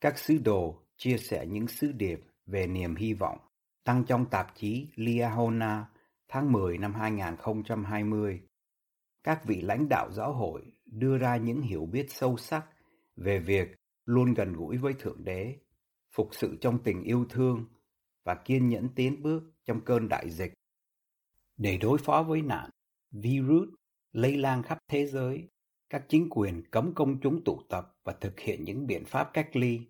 Các sứ đồ chia sẻ những sứ điệp về niềm hy vọng đăng trong tạp chí Liahona tháng 10 năm 2020. Các vị lãnh đạo giáo hội đưa ra những hiểu biết sâu sắc về việc luôn gần gũi với Thượng Đế, phục sự trong tình yêu thương và kiên nhẫn tiến bước trong cơn đại dịch. Để đối phó với nạn virus lây lan khắp thế giới, các chính quyền cấm công chúng tụ tập và thực hiện những biện pháp cách ly.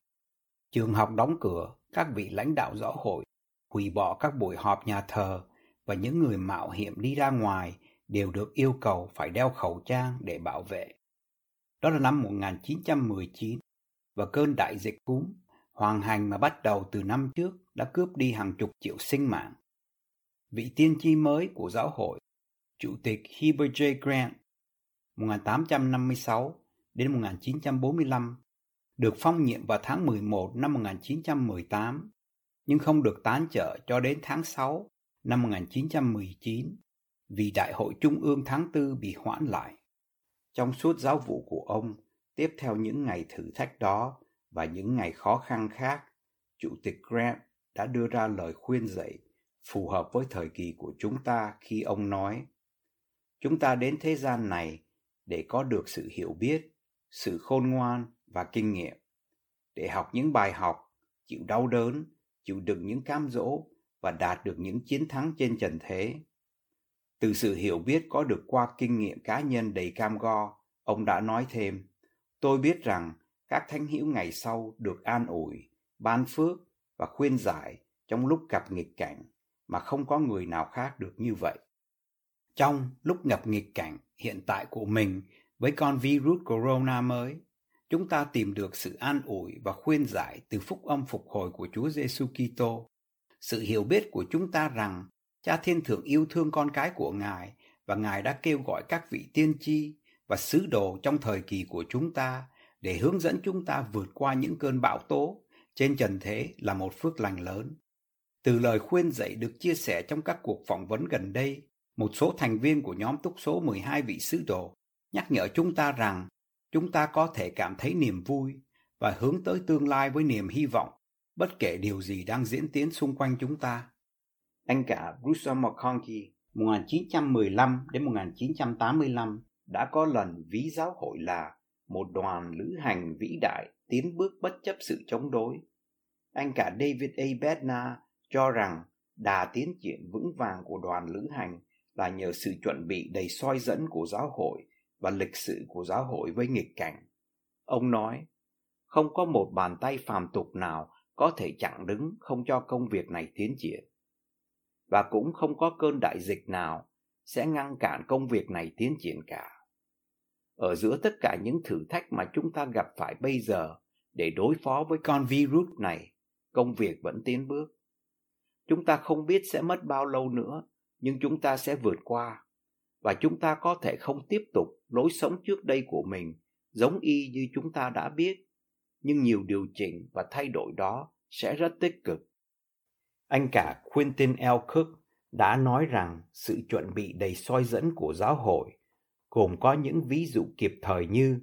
Trường học đóng cửa, các vị lãnh đạo giáo hội hủy bỏ các buổi họp nhà thờ và những người mạo hiểm đi ra ngoài đều được yêu cầu phải đeo khẩu trang để bảo vệ. Đó là năm 1919 và cơn đại dịch cúm hoàng hành mà bắt đầu từ năm trước đã cướp đi hàng chục triệu sinh mạng. Vị tiên tri mới của giáo hội, Chủ tịch Heber J. Grant 1856 đến 1945 được phong nhiệm vào tháng 11 năm 1918 nhưng không được tán trợ cho đến tháng 6 năm 1919 vì Đại hội Trung ương tháng 4 bị hoãn lại. Trong suốt giáo vụ của ông, tiếp theo những ngày thử thách đó và những ngày khó khăn khác, Chủ tịch Grant đã đưa ra lời khuyên dạy phù hợp với thời kỳ của chúng ta khi ông nói Chúng ta đến thế gian này để có được sự hiểu biết, sự khôn ngoan và kinh nghiệm, để học những bài học, chịu đau đớn, chịu đựng những cám dỗ và đạt được những chiến thắng trên trần thế. Từ sự hiểu biết có được qua kinh nghiệm cá nhân đầy cam go, ông đã nói thêm, tôi biết rằng các thánh hữu ngày sau được an ủi, ban phước và khuyên giải trong lúc gặp nghịch cảnh mà không có người nào khác được như vậy. Trong lúc gặp nghịch cảnh hiện tại của mình với con virus corona mới, chúng ta tìm được sự an ủi và khuyên giải từ phúc âm phục hồi của Chúa Giêsu Kitô. Sự hiểu biết của chúng ta rằng Cha Thiên Thượng yêu thương con cái của Ngài và Ngài đã kêu gọi các vị tiên tri và sứ đồ trong thời kỳ của chúng ta để hướng dẫn chúng ta vượt qua những cơn bão tố trên trần thế là một phước lành lớn. Từ lời khuyên dạy được chia sẻ trong các cuộc phỏng vấn gần đây, một số thành viên của nhóm túc số 12 vị sứ đồ nhắc nhở chúng ta rằng chúng ta có thể cảm thấy niềm vui và hướng tới tương lai với niềm hy vọng, bất kể điều gì đang diễn tiến xung quanh chúng ta. Anh cả Bruce McConkie 1915 đến 1985 đã có lần ví giáo hội là một đoàn lữ hành vĩ đại tiến bước bất chấp sự chống đối. Anh cả David A. Bednar cho rằng đà tiến triển vững vàng của đoàn lữ hành là nhờ sự chuẩn bị đầy soi dẫn của giáo hội và lịch sử của giáo hội với nghịch cảnh. Ông nói, không có một bàn tay phàm tục nào có thể chặn đứng không cho công việc này tiến triển. Và cũng không có cơn đại dịch nào sẽ ngăn cản công việc này tiến triển cả. Ở giữa tất cả những thử thách mà chúng ta gặp phải bây giờ để đối phó với con virus này, công việc vẫn tiến bước. Chúng ta không biết sẽ mất bao lâu nữa, nhưng chúng ta sẽ vượt qua. Và chúng ta có thể không tiếp tục lối sống trước đây của mình, giống y như chúng ta đã biết. Nhưng nhiều điều chỉnh và thay đổi đó sẽ rất tích cực. Anh cả quentin l. Cook đã nói rằng sự chuẩn bị đầy soi dẫn của giáo hội, gồm có những ví dụ kịp thời như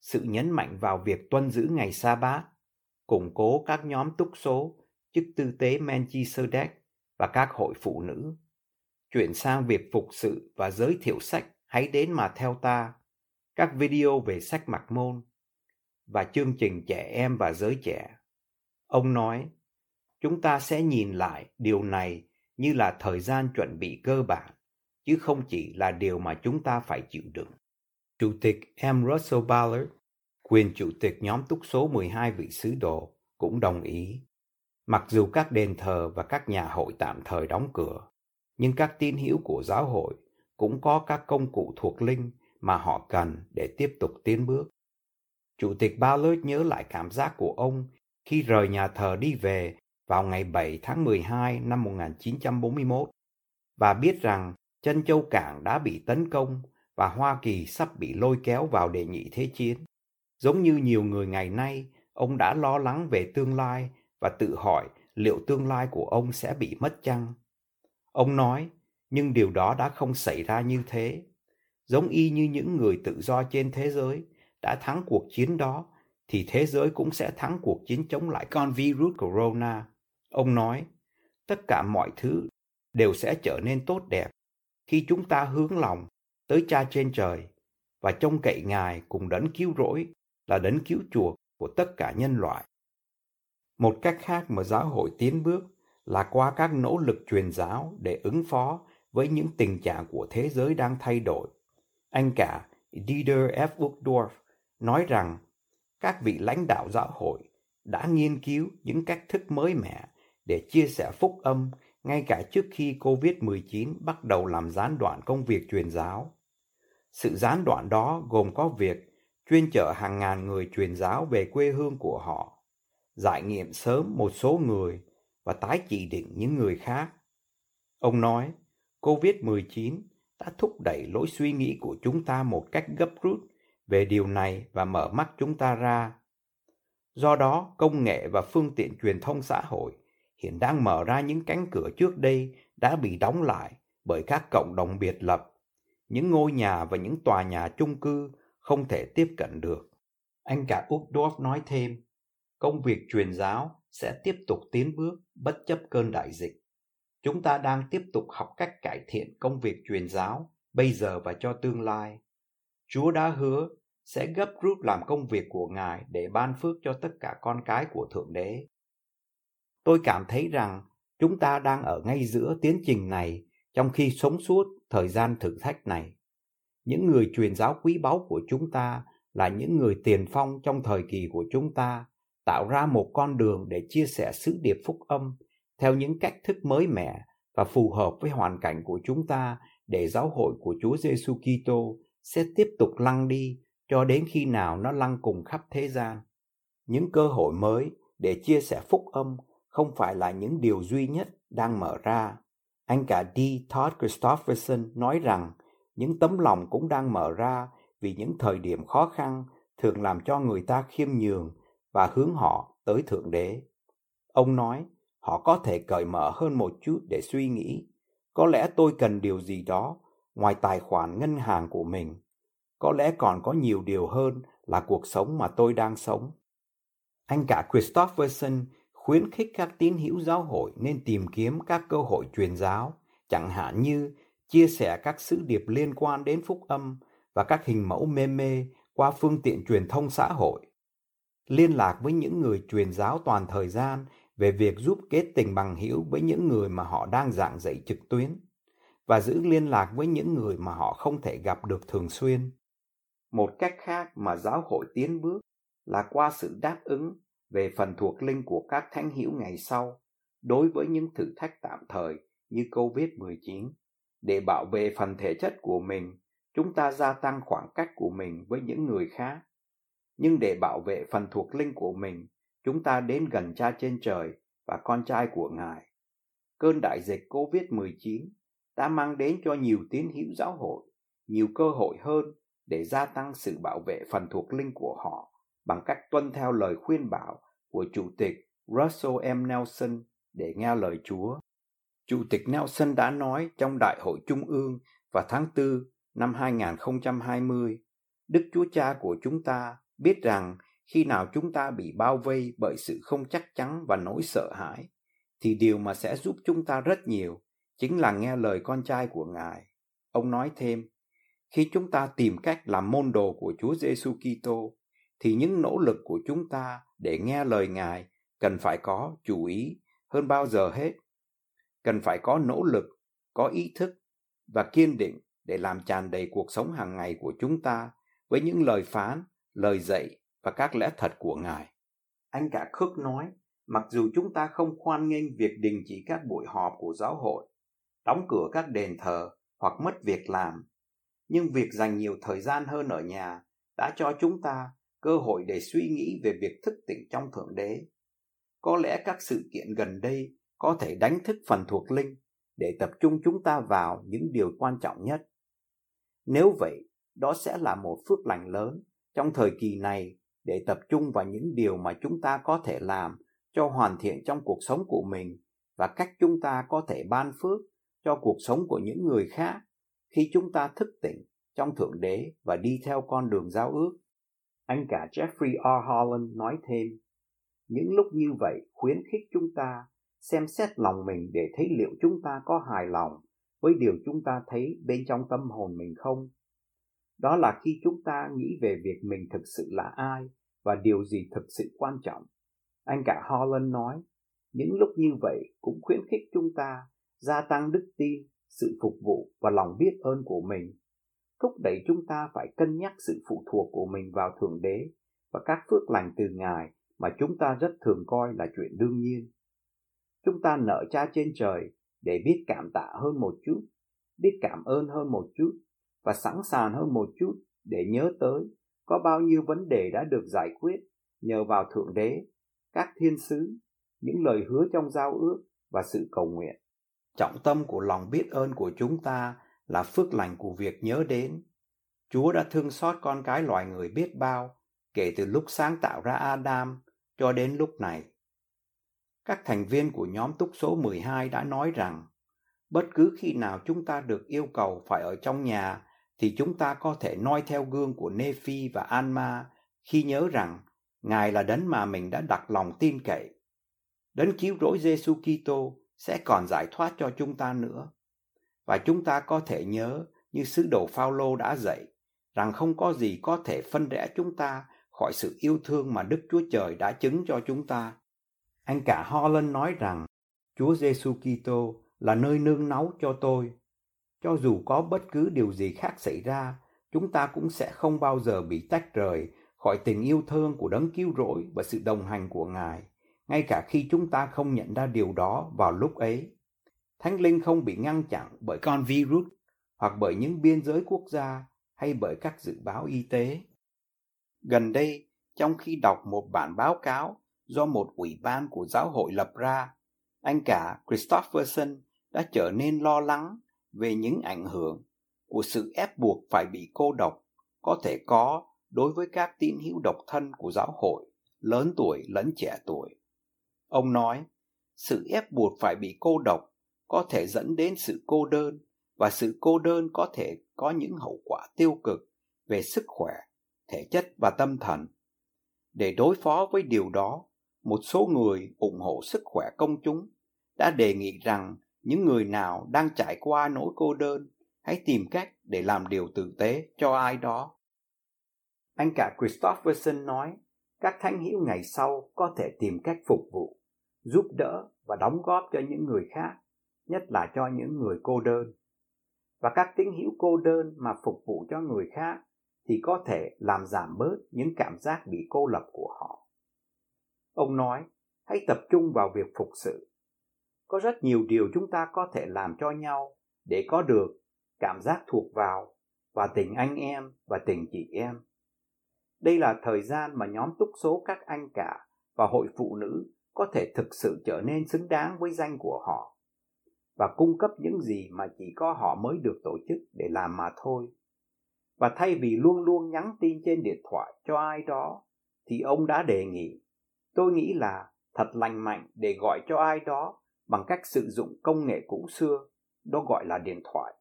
sự nhấn mạnh vào việc tuân giữ ngày sa bát củng cố các nhóm túc số, chức tư tế melchizedek và các hội phụ nữ chuyển sang việc phục sự và giới thiệu sách, hãy đến mà theo ta. Các video về sách mặc môn và chương trình trẻ em và giới trẻ. Ông nói, chúng ta sẽ nhìn lại điều này như là thời gian chuẩn bị cơ bản, chứ không chỉ là điều mà chúng ta phải chịu đựng. Chủ tịch M. Russell Ballard, quyền chủ tịch nhóm túc số 12 vị sứ đồ, cũng đồng ý. Mặc dù các đền thờ và các nhà hội tạm thời đóng cửa nhưng các tín hữu của giáo hội cũng có các công cụ thuộc linh mà họ cần để tiếp tục tiến bước. Chủ tịch Ballard nhớ lại cảm giác của ông khi rời nhà thờ đi về vào ngày 7 tháng 12 năm 1941 và biết rằng chân châu cảng đã bị tấn công và Hoa Kỳ sắp bị lôi kéo vào đệ nhị thế chiến. Giống như nhiều người ngày nay, ông đã lo lắng về tương lai và tự hỏi liệu tương lai của ông sẽ bị mất chăng. Ông nói, nhưng điều đó đã không xảy ra như thế. Giống y như những người tự do trên thế giới đã thắng cuộc chiến đó, thì thế giới cũng sẽ thắng cuộc chiến chống lại con virus corona. Ông nói, tất cả mọi thứ đều sẽ trở nên tốt đẹp khi chúng ta hướng lòng tới Cha trên trời và trông cậy Ngài cùng đấng cứu rỗi là đấng cứu chuộc của tất cả nhân loại. Một cách khác mà giáo hội tiến bước là qua các nỗ lực truyền giáo để ứng phó với những tình trạng của thế giới đang thay đổi. Anh cả Dieter F. Uchtdorf nói rằng các vị lãnh đạo giáo hội đã nghiên cứu những cách thức mới mẻ để chia sẻ phúc âm ngay cả trước khi COVID-19 bắt đầu làm gián đoạn công việc truyền giáo. Sự gián đoạn đó gồm có việc chuyên chở hàng ngàn người truyền giáo về quê hương của họ, giải nghiệm sớm một số người và tái chỉ định những người khác. Ông nói, COVID-19 đã thúc đẩy lối suy nghĩ của chúng ta một cách gấp rút về điều này và mở mắt chúng ta ra. Do đó, công nghệ và phương tiện truyền thông xã hội hiện đang mở ra những cánh cửa trước đây đã bị đóng lại bởi các cộng đồng biệt lập, những ngôi nhà và những tòa nhà chung cư không thể tiếp cận được. Anh cả Uchtdorf nói thêm, công việc truyền giáo sẽ tiếp tục tiến bước bất chấp cơn đại dịch. Chúng ta đang tiếp tục học cách cải thiện công việc truyền giáo bây giờ và cho tương lai. Chúa đã hứa sẽ gấp rút làm công việc của Ngài để ban phước cho tất cả con cái của Thượng Đế. Tôi cảm thấy rằng chúng ta đang ở ngay giữa tiến trình này trong khi sống suốt thời gian thử thách này. Những người truyền giáo quý báu của chúng ta là những người tiền phong trong thời kỳ của chúng ta, tạo ra một con đường để chia sẻ sứ điệp phúc âm theo những cách thức mới mẻ và phù hợp với hoàn cảnh của chúng ta để giáo hội của Chúa Giêsu Kitô sẽ tiếp tục lăn đi cho đến khi nào nó lăn cùng khắp thế gian. Những cơ hội mới để chia sẻ phúc âm không phải là những điều duy nhất đang mở ra. Anh cả D. Todd Christopherson nói rằng những tấm lòng cũng đang mở ra vì những thời điểm khó khăn thường làm cho người ta khiêm nhường và hướng họ tới Thượng Đế. Ông nói, họ có thể cởi mở hơn một chút để suy nghĩ. Có lẽ tôi cần điều gì đó ngoài tài khoản ngân hàng của mình. Có lẽ còn có nhiều điều hơn là cuộc sống mà tôi đang sống. Anh cả Christopherson khuyến khích các tín hữu giáo hội nên tìm kiếm các cơ hội truyền giáo, chẳng hạn như chia sẻ các sứ điệp liên quan đến phúc âm và các hình mẫu mê mê qua phương tiện truyền thông xã hội. Liên lạc với những người truyền giáo toàn thời gian về việc giúp kết tình bằng hữu với những người mà họ đang giảng dạy trực tuyến và giữ liên lạc với những người mà họ không thể gặp được thường xuyên. Một cách khác mà giáo hội tiến bước là qua sự đáp ứng về phần thuộc linh của các thánh hữu ngày sau đối với những thử thách tạm thời như COVID-19. Để bảo vệ phần thể chất của mình, chúng ta gia tăng khoảng cách của mình với những người khác. Nhưng để bảo vệ phần thuộc linh của mình, chúng ta đến gần cha trên trời và con trai của Ngài. Cơn đại dịch COVID-19 đã mang đến cho nhiều tín hữu giáo hội nhiều cơ hội hơn để gia tăng sự bảo vệ phần thuộc linh của họ bằng cách tuân theo lời khuyên bảo của Chủ tịch Russell M. Nelson để nghe lời Chúa. Chủ tịch Nelson đã nói trong Đại hội Trung ương vào tháng 4 năm 2020, Đức Chúa Cha của chúng ta biết rằng khi nào chúng ta bị bao vây bởi sự không chắc chắn và nỗi sợ hãi, thì điều mà sẽ giúp chúng ta rất nhiều chính là nghe lời con trai của Ngài. Ông nói thêm, khi chúng ta tìm cách làm môn đồ của Chúa Giêsu Kitô, thì những nỗ lực của chúng ta để nghe lời Ngài cần phải có chú ý hơn bao giờ hết. Cần phải có nỗ lực, có ý thức và kiên định để làm tràn đầy cuộc sống hàng ngày của chúng ta với những lời phán, lời dạy và các lẽ thật của Ngài. Anh cả Khước nói, mặc dù chúng ta không khoan nghênh việc đình chỉ các buổi họp của giáo hội, đóng cửa các đền thờ hoặc mất việc làm. Nhưng việc dành nhiều thời gian hơn ở nhà đã cho chúng ta cơ hội để suy nghĩ về việc thức tỉnh trong Thượng Đế. Có lẽ các sự kiện gần đây có thể đánh thức phần thuộc linh để tập trung chúng ta vào những điều quan trọng nhất. Nếu vậy, đó sẽ là một phước lành lớn trong thời kỳ này để tập trung vào những điều mà chúng ta có thể làm cho hoàn thiện trong cuộc sống của mình và cách chúng ta có thể ban phước cho cuộc sống của những người khác khi chúng ta thức tỉnh trong thượng đế và đi theo con đường giao ước. Anh cả Jeffrey R. Holland nói thêm, những lúc như vậy khuyến khích chúng ta xem xét lòng mình để thấy liệu chúng ta có hài lòng với điều chúng ta thấy bên trong tâm hồn mình không. Đó là khi chúng ta nghĩ về việc mình thực sự là ai và điều gì thực sự quan trọng. Anh cả Holland nói, những lúc như vậy cũng khuyến khích chúng ta gia tăng đức tin, sự phục vụ và lòng biết ơn của mình, thúc đẩy chúng ta phải cân nhắc sự phụ thuộc của mình vào Thượng Đế và các phước lành từ Ngài mà chúng ta rất thường coi là chuyện đương nhiên. Chúng ta nợ cha trên trời để biết cảm tạ hơn một chút, biết cảm ơn hơn một chút và sẵn sàng hơn một chút để nhớ tới có bao nhiêu vấn đề đã được giải quyết nhờ vào Thượng Đế, các thiên sứ, những lời hứa trong giao ước và sự cầu nguyện. Trọng tâm của lòng biết ơn của chúng ta là phước lành của việc nhớ đến. Chúa đã thương xót con cái loài người biết bao kể từ lúc sáng tạo ra Adam cho đến lúc này. Các thành viên của nhóm túc số 12 đã nói rằng bất cứ khi nào chúng ta được yêu cầu phải ở trong nhà thì chúng ta có thể noi theo gương của Nephi và Anma khi nhớ rằng Ngài là đấng mà mình đã đặt lòng tin cậy. Đấng cứu rỗi Giêsu Kitô sẽ còn giải thoát cho chúng ta nữa. Và chúng ta có thể nhớ như sứ đồ Phaolô đã dạy rằng không có gì có thể phân rẽ chúng ta khỏi sự yêu thương mà Đức Chúa Trời đã chứng cho chúng ta. Anh cả Holland nói rằng, Chúa Giêsu Kitô là nơi nương náu cho tôi. Cho dù có bất cứ điều gì khác xảy ra, chúng ta cũng sẽ không bao giờ bị tách rời khỏi tình yêu thương của đấng cứu rỗi và sự đồng hành của Ngài, ngay cả khi chúng ta không nhận ra điều đó vào lúc ấy. Thánh linh không bị ngăn chặn bởi con virus hoặc bởi những biên giới quốc gia hay bởi các dự báo y tế. Gần đây, trong khi đọc một bản báo cáo do một ủy ban của giáo hội lập ra, anh cả Christopherson đã trở nên lo lắng về những ảnh hưởng của sự ép buộc phải bị cô độc có thể có đối với các tín hữu độc thân của giáo hội, lớn tuổi lẫn trẻ tuổi. Ông nói, sự ép buộc phải bị cô độc có thể dẫn đến sự cô đơn và sự cô đơn có thể có những hậu quả tiêu cực về sức khỏe, thể chất và tâm thần. Để đối phó với điều đó, một số người ủng hộ sức khỏe công chúng đã đề nghị rằng những người nào đang trải qua nỗi cô đơn hãy tìm cách để làm điều tử tế cho ai đó. Anh cả Christopherson nói, các thánh hữu ngày sau có thể tìm cách phục vụ, giúp đỡ và đóng góp cho những người khác, nhất là cho những người cô đơn. Và các tín hữu cô đơn mà phục vụ cho người khác thì có thể làm giảm bớt những cảm giác bị cô lập của họ. Ông nói, hãy tập trung vào việc phục sự. Có rất nhiều điều chúng ta có thể làm cho nhau để có được cảm giác thuộc vào và tình anh em và tình chị em. Đây là thời gian mà nhóm túc số các anh cả và hội phụ nữ có thể thực sự trở nên xứng đáng với danh của họ và cung cấp những gì mà chỉ có họ mới được tổ chức để làm mà thôi. Và thay vì luôn luôn nhắn tin trên điện thoại cho ai đó, thì ông đã đề nghị, tôi nghĩ là thật lành mạnh để gọi cho ai đó bằng cách sử dụng công nghệ cũ xưa, đó gọi là điện thoại.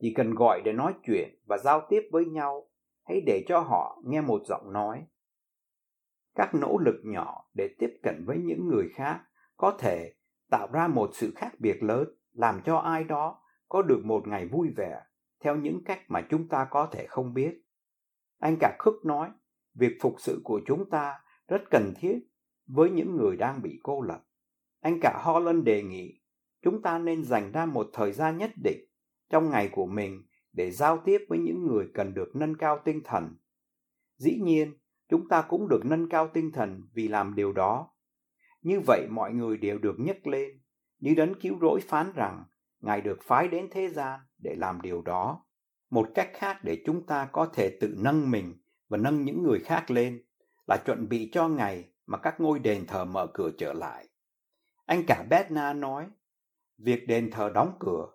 Chỉ cần gọi để nói chuyện và giao tiếp với nhau, hãy để cho họ nghe một giọng nói. Các nỗ lực nhỏ để tiếp cận với những người khác có thể tạo ra một sự khác biệt lớn, làm cho ai đó có được một ngày vui vẻ theo những cách mà chúng ta có thể không biết. Anh cả Khức nói, việc phục sự của chúng ta rất cần thiết với những người đang bị cô lập. Anh cả Holland đề nghị chúng ta nên dành ra một thời gian nhất định trong ngày của mình để giao tiếp với những người cần được nâng cao tinh thần. Dĩ nhiên, chúng ta cũng được nâng cao tinh thần vì làm điều đó. Như vậy mọi người đều được nhấc lên, như đấng cứu rỗi phán rằng Ngài được phái đến thế gian để làm điều đó. Một cách khác để chúng ta có thể tự nâng mình và nâng những người khác lên là chuẩn bị cho ngày mà các ngôi đền thờ mở cửa trở lại. Anh cả Betna nói, việc đền thờ đóng cửa,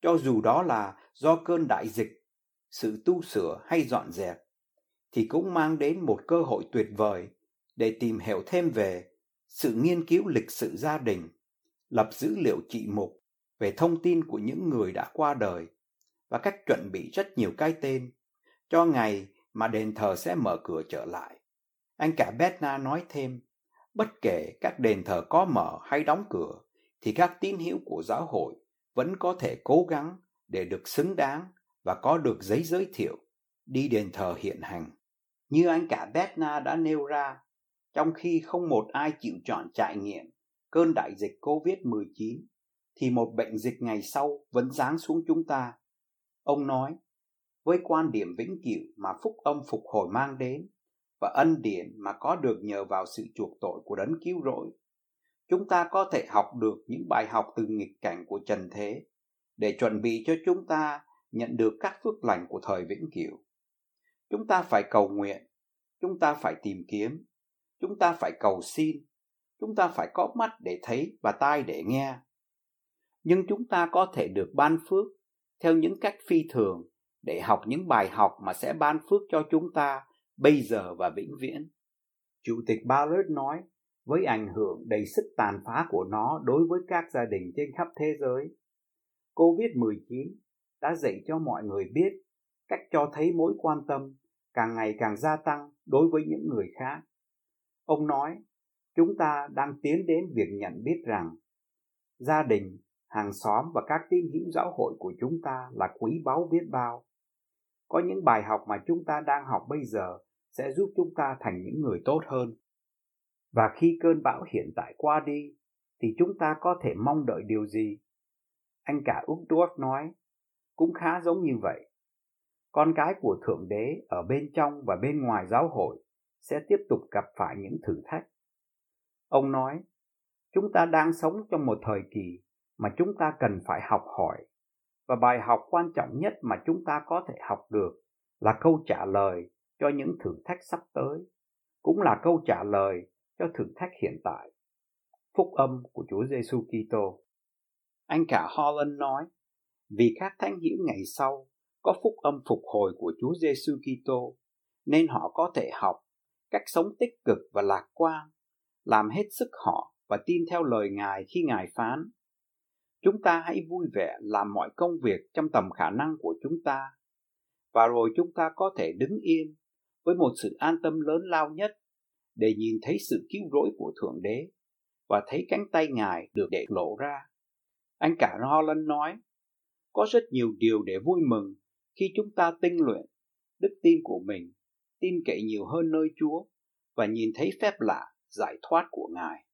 cho dù đó là do cơn đại dịch, sự tu sửa hay dọn dẹp, thì cũng mang đến một cơ hội tuyệt vời để tìm hiểu thêm về sự nghiên cứu lịch sử gia đình, lập dữ liệu trị mục về thông tin của những người đã qua đời và cách chuẩn bị rất nhiều cái tên cho ngày mà đền thờ sẽ mở cửa trở lại. Anh cả Betna nói thêm, bất kể các đền thờ có mở hay đóng cửa, thì các tín hữu của giáo hội vẫn có thể cố gắng để được xứng đáng và có được giấy giới thiệu đi đền thờ hiện hành. Như anh cả Betna đã nêu ra, trong khi không một ai chịu chọn trải nghiệm cơn đại dịch COVID-19, thì một bệnh dịch ngày sau vẫn giáng xuống chúng ta. Ông nói, với quan điểm vĩnh cửu mà phúc âm phục hồi mang đến và ân điển mà có được nhờ vào sự chuộc tội của đấng cứu rỗi, chúng ta có thể học được những bài học từ nghịch cảnh của trần thế để chuẩn bị cho chúng ta nhận được các phước lành của thời vĩnh cửu. Chúng ta phải cầu nguyện, chúng ta phải tìm kiếm, chúng ta phải cầu xin, chúng ta phải có mắt để thấy và tai để nghe. Nhưng chúng ta có thể được ban phước theo những cách phi thường để học những bài học mà sẽ ban phước cho chúng ta bây giờ và vĩnh viễn. Chủ tịch Ballard nói, với ảnh hưởng đầy sức tàn phá của nó đối với các gia đình trên khắp thế giới, COVID-19 đã dạy cho mọi người biết cách cho thấy mối quan tâm càng ngày càng gia tăng đối với những người khác. Ông nói, chúng ta đang tiến đến việc nhận biết rằng gia đình, hàng xóm và các tín hữu giáo hội của chúng ta là quý báu biết bao. Có những bài học mà chúng ta đang học bây giờ sẽ giúp chúng ta thành những người tốt hơn. Và khi cơn bão hiện tại qua đi, thì chúng ta có thể mong đợi điều gì? Anh cả Uchtdorf nói, cũng khá giống như vậy. Con cái của Thượng Đế ở bên trong và bên ngoài giáo hội sẽ tiếp tục gặp phải những thử thách. Ông nói, chúng ta đang sống trong một thời kỳ mà chúng ta cần phải học hỏi và bài học quan trọng nhất mà chúng ta có thể học được là câu trả lời cho những thử thách sắp tới, cũng là câu trả lời cho thử thách hiện tại. Phúc âm của Chúa Giêsu Kitô. Anh cả Holland nói, vì các thánh hiểu ngày sau có phúc âm phục hồi của Chúa Giêsu Kitô, nên họ có thể học cách sống tích cực và lạc quan, làm hết sức họ và tin theo lời Ngài khi Ngài phán. Chúng ta hãy vui vẻ làm mọi công việc trong tầm khả năng của chúng ta, và rồi chúng ta có thể đứng yên với một sự an tâm lớn lao nhất để nhìn thấy sự cứu rỗi của Thượng Đế và thấy cánh tay Ngài được để lộ ra. Anh cả Holland nói, có rất nhiều điều để vui mừng khi chúng ta tinh luyện đức tin của mình, tin cậy nhiều hơn nơi Chúa và nhìn thấy phép lạ giải thoát của Ngài.